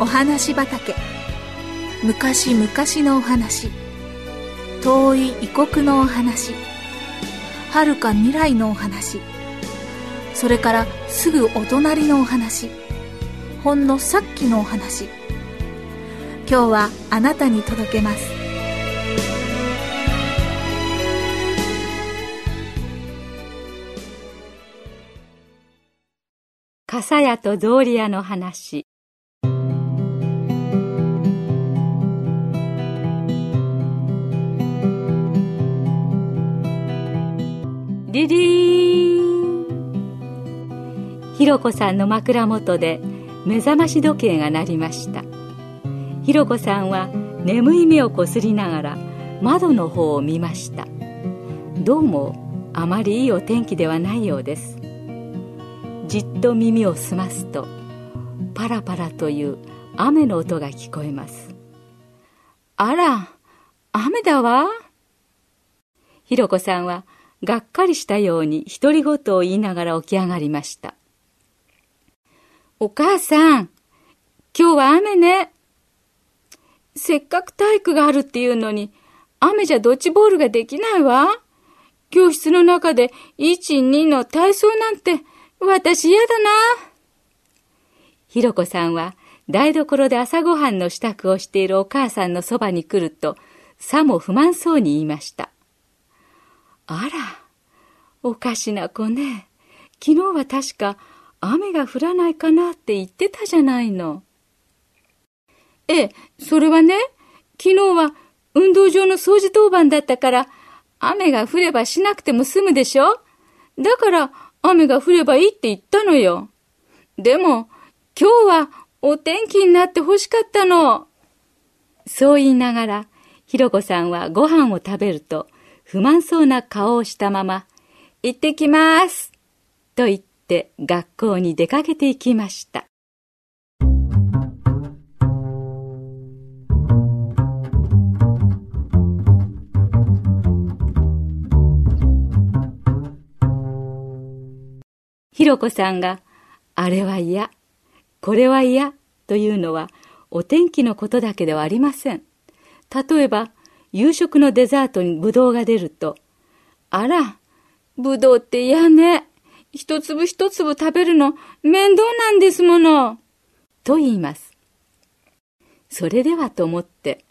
お話畑。昔々のお話。遠い異国のお話。遥か未来のお話。それからすぐお隣のお話。ほんのさっきのお話。今日はあなたに届けます。笠屋と草履屋の話。リリー。ンひろこさんの枕元で目覚まし時計が鳴りました。ひろこさんは眠い目をこすりながら窓の方を見ました。どうもあまりいいお天気ではないようです。じっと耳を澄ますとパラパラという雨の音が聞こえます。あら雨だわ。ひろこさんはがっかりしたように独り言を言いながら起き上がりました。お母さん、今日は雨ね。せっかく体育があるっていうのに、雨じゃドッジボールができないわ。教室の中で1、2の体操なんて、私嫌だな。ひろこさんは台所で朝ごはんの支度をしているお母さんのそばに来ると、さも不満そうに言いました。あら、おかしな子ね。昨日は確か雨が降らないかなって言ってたじゃないの。ええ、それはね、昨日は運動場の掃除当番だったから、雨が降ればしなくても済むでしょだから雨が降ればいいって言ったのよ。でも、今日はお天気になって欲しかったの。そう言いながら、ひろこさんはご飯を食べると、不満そうな顔をしたまま、行ってきます。と言って学校に出かけていきました。ひろこさんが、あれは嫌、これは嫌というのは、お天気のことだけではありません。例えば、夕食のデザートにぶどうが出ると、あら、ぶどうって嫌ね。一粒一粒食べるの面倒なんですもの。と言います。それではと思って、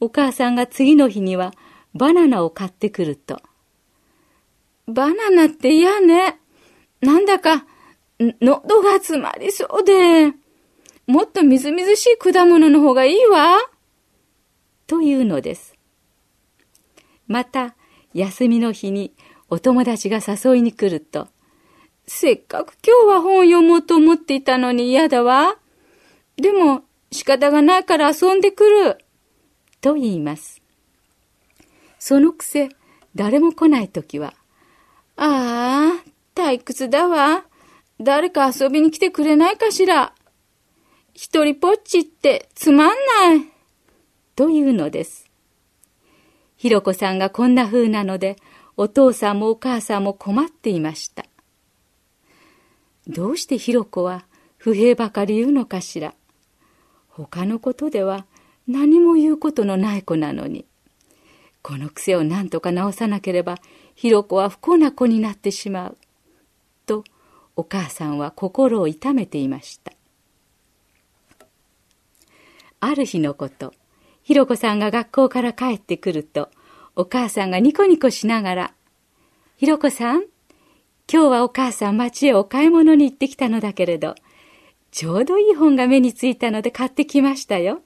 お母さんが次の日にはバナナを買ってくると。バナナって嫌ね。なんだか、喉が詰まりそうで、もっとみずみずしい果物の方がいいわ。というのです。また、休みの日にお友達が誘いに来ると、せっかく今日は本を読もうと思っていたのに嫌だわ。でも仕方がないから遊んでくる。と言います。そのくせ、誰も来ないときは、ああ、退屈だわ。誰か遊びに来てくれないかしら。一人ぽっちってつまんない。というのです。ひろこさんがこんな風なので、お父さんもお母さんも困っていました。どうしてひろこは不平ばかり言うのかしら。他のことでは何も言うことのない子なのに。この癖を何とか直さなければ、ひろこは不幸な子になってしまう。と、お母さんは心を痛めていました。ある日のこと、ひろこさんが学校から帰ってくると、お母さんがニコニコしながら、ひろこさん、今日はお母さん町へお買い物に行ってきたのだけれど、ちょうどいい本が目についたので買ってきましたよ。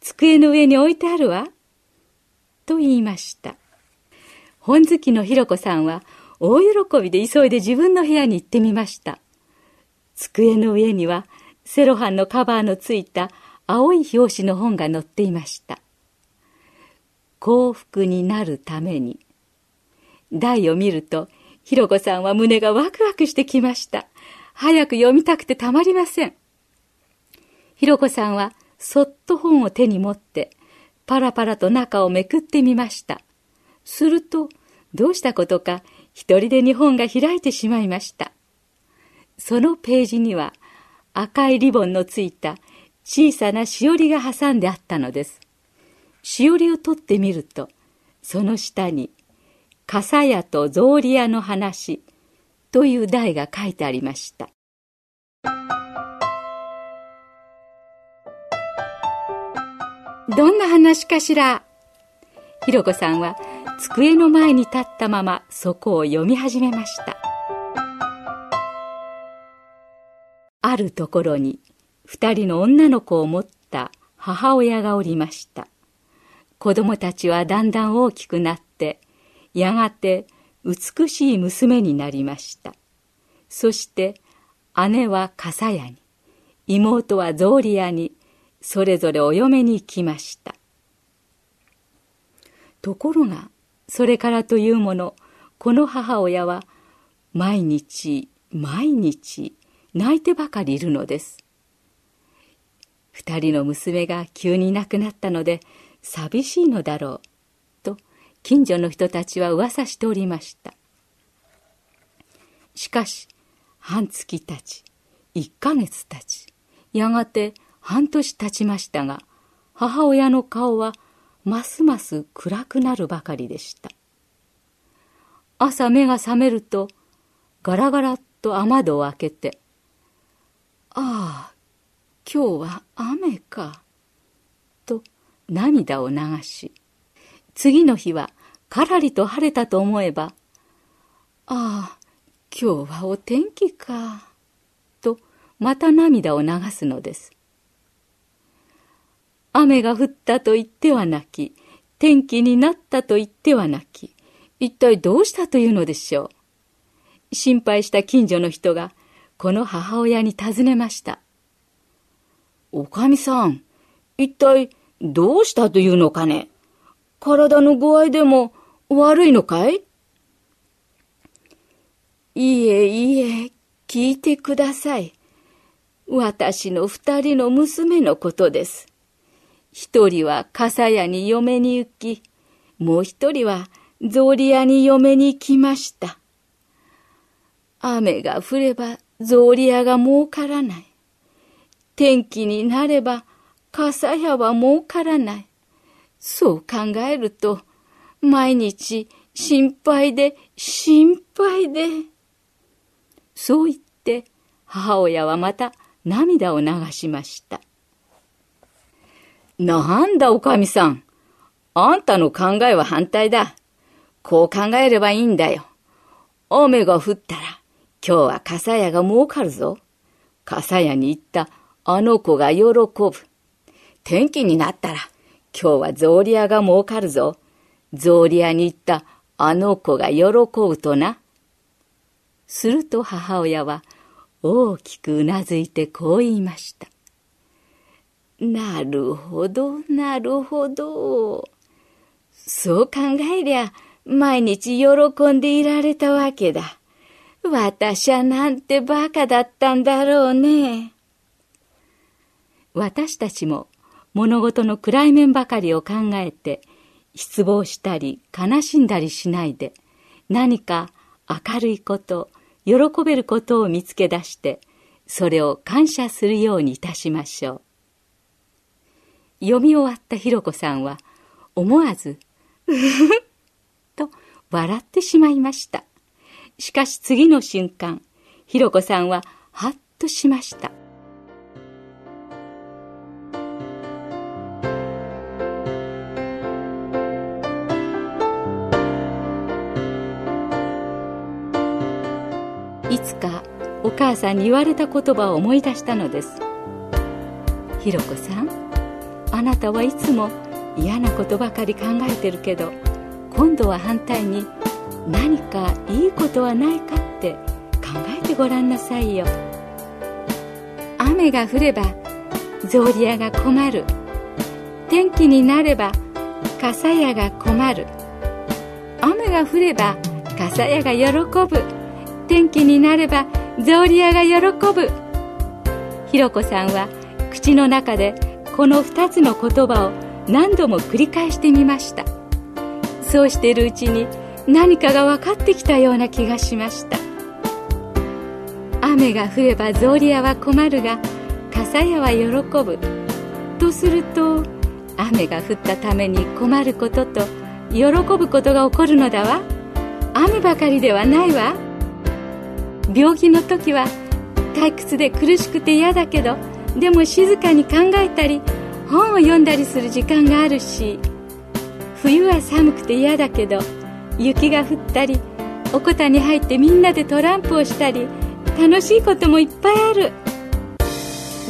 机の上に置いてあるわ。と言いました。本好きのひろこさんは大喜びで急いで自分の部屋に行ってみました。机の上にはセロハンのカバーのついた青い表紙の本が載っていました。幸福になるために。題を見ると、ひろこさんは胸がワクワクしてきました。早く読みたくてたまりません。ひろこさんはそっと本を手に持って、パラパラと中をめくってみました。すると、どうしたことか、一人で日本が開いてしまいました。そのページには、赤いリボンのついた小さなしおりが挟んであったのです。しおりを取ってみると、その下に、笠屋と草履屋の話という題が書いてありました。どんな話かしら？ひろこさんは机の前に立ったままそこを読み始めました。あるところに二人の女の子を持った母親がおりました。子供たちはだんだん大きくなってやがて美しい娘になりました。そして姉は笠屋に妹は草履屋にそれぞれお嫁に行きました。ところがそれからというものこの母親は毎日毎日泣いてばかりいるのです。二人の娘が急に亡くなったので寂しいのだろう。と近所の人たちは噂しておりました。しかし半月たち一ヶ月たちやがて半年経ちましたが母親の顔はますます暗くなるばかりでした。朝目が覚めるとガラガラっと雨戸を開けて「ああ今日は雨か」涙を流し次の日はからりと晴れたと思えば「ああ今日はお天気か」とまた涙を流すのです雨が降ったと言ってはなき、天気になったと言ってはなき、一体どうしたというのでしょう。心配した近所の人が、この母親に尋ねました。おかみさん、一体どうしたというのかね？体の具合でも悪いのかい？いいえ、いいえ、聞いてください。私の二人の娘のことです。一人は笠屋に嫁に行き、もう一人は草履屋に嫁に行きました。雨が降れば草履屋が儲からない。天気になれば笠屋は儲からない。そう考えると、毎日心配で心配で。そう言って母親はまた涙を流しました。なんだおかみさん。あんたの考えは反対だ。こう考えればいいんだよ。雨が降ったら、今日は笠屋が儲かるぞ。笠屋に行ったあの子が喜ぶ。天気になったら、今日は草履屋が儲かるぞ。草履屋に行ったあの子が喜ぶとな。すると母親は大きくうなずいてこう言いました。なるほど、なるほど。そう考えりゃ、毎日喜んでいられたわけだ。私はなんてバカだったんだろうね。私たちも物事の暗い面ばかりを考えて失望したり悲しんだりしないで何か明るいこと喜べることを見つけ出してそれを感謝するようにいたしましょう。読み終わったひろこさんは思わず「うふふ」と笑ってしまいましたしかし次の瞬間ひろこさんははっとしましたいつかお母さんに言われた言葉を思い出したのです。ひろこさんあなたはいつも嫌なことばかり考えてるけど今度は反対に何かいいことはないかって考えてごらんなさいよ。雨が降れば草履屋が困る。天気になれば傘屋が困る。雨が降れば傘屋が喜ぶ。天気になれば草履屋が喜ぶ。ひろこさんは口の中でこの2つの言葉を何度も繰り返してみました。そうしているうちに何かが分かってきたような気がしました。雨が降れば草履屋は困るが傘屋は喜ぶ。とすると雨が降ったために困ることと喜ぶことが起こるのだわ。雨ばかりではないわ。病気の時は退屈で苦しくて嫌だけどでも静かに考えたり本を読んだりする時間があるし冬は寒くて嫌だけど雪が降ったりおこたに入ってみんなでトランプをしたり楽しいこともいっぱいある。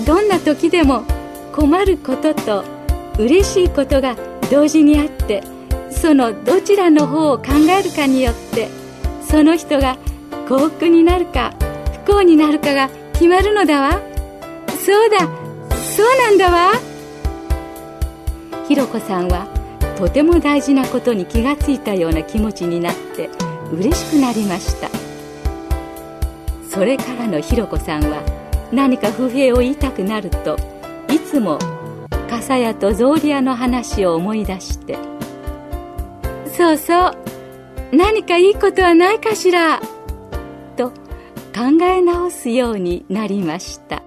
どんな時でも困ることと嬉しいことが同時にあってそのどちらの方を考えるかによってその人が幸福になるか不幸になるかが決まるのだわ。そうだそうなんだわ。ひろこさんはとても大事なことに気がついたような気持ちになって嬉しくなりました。それからのひろこさんは何か不平を言いたくなるといつも笠屋と草履屋の話を思い出して「そうそう何かいいことはないかしら」考え直すようになりました。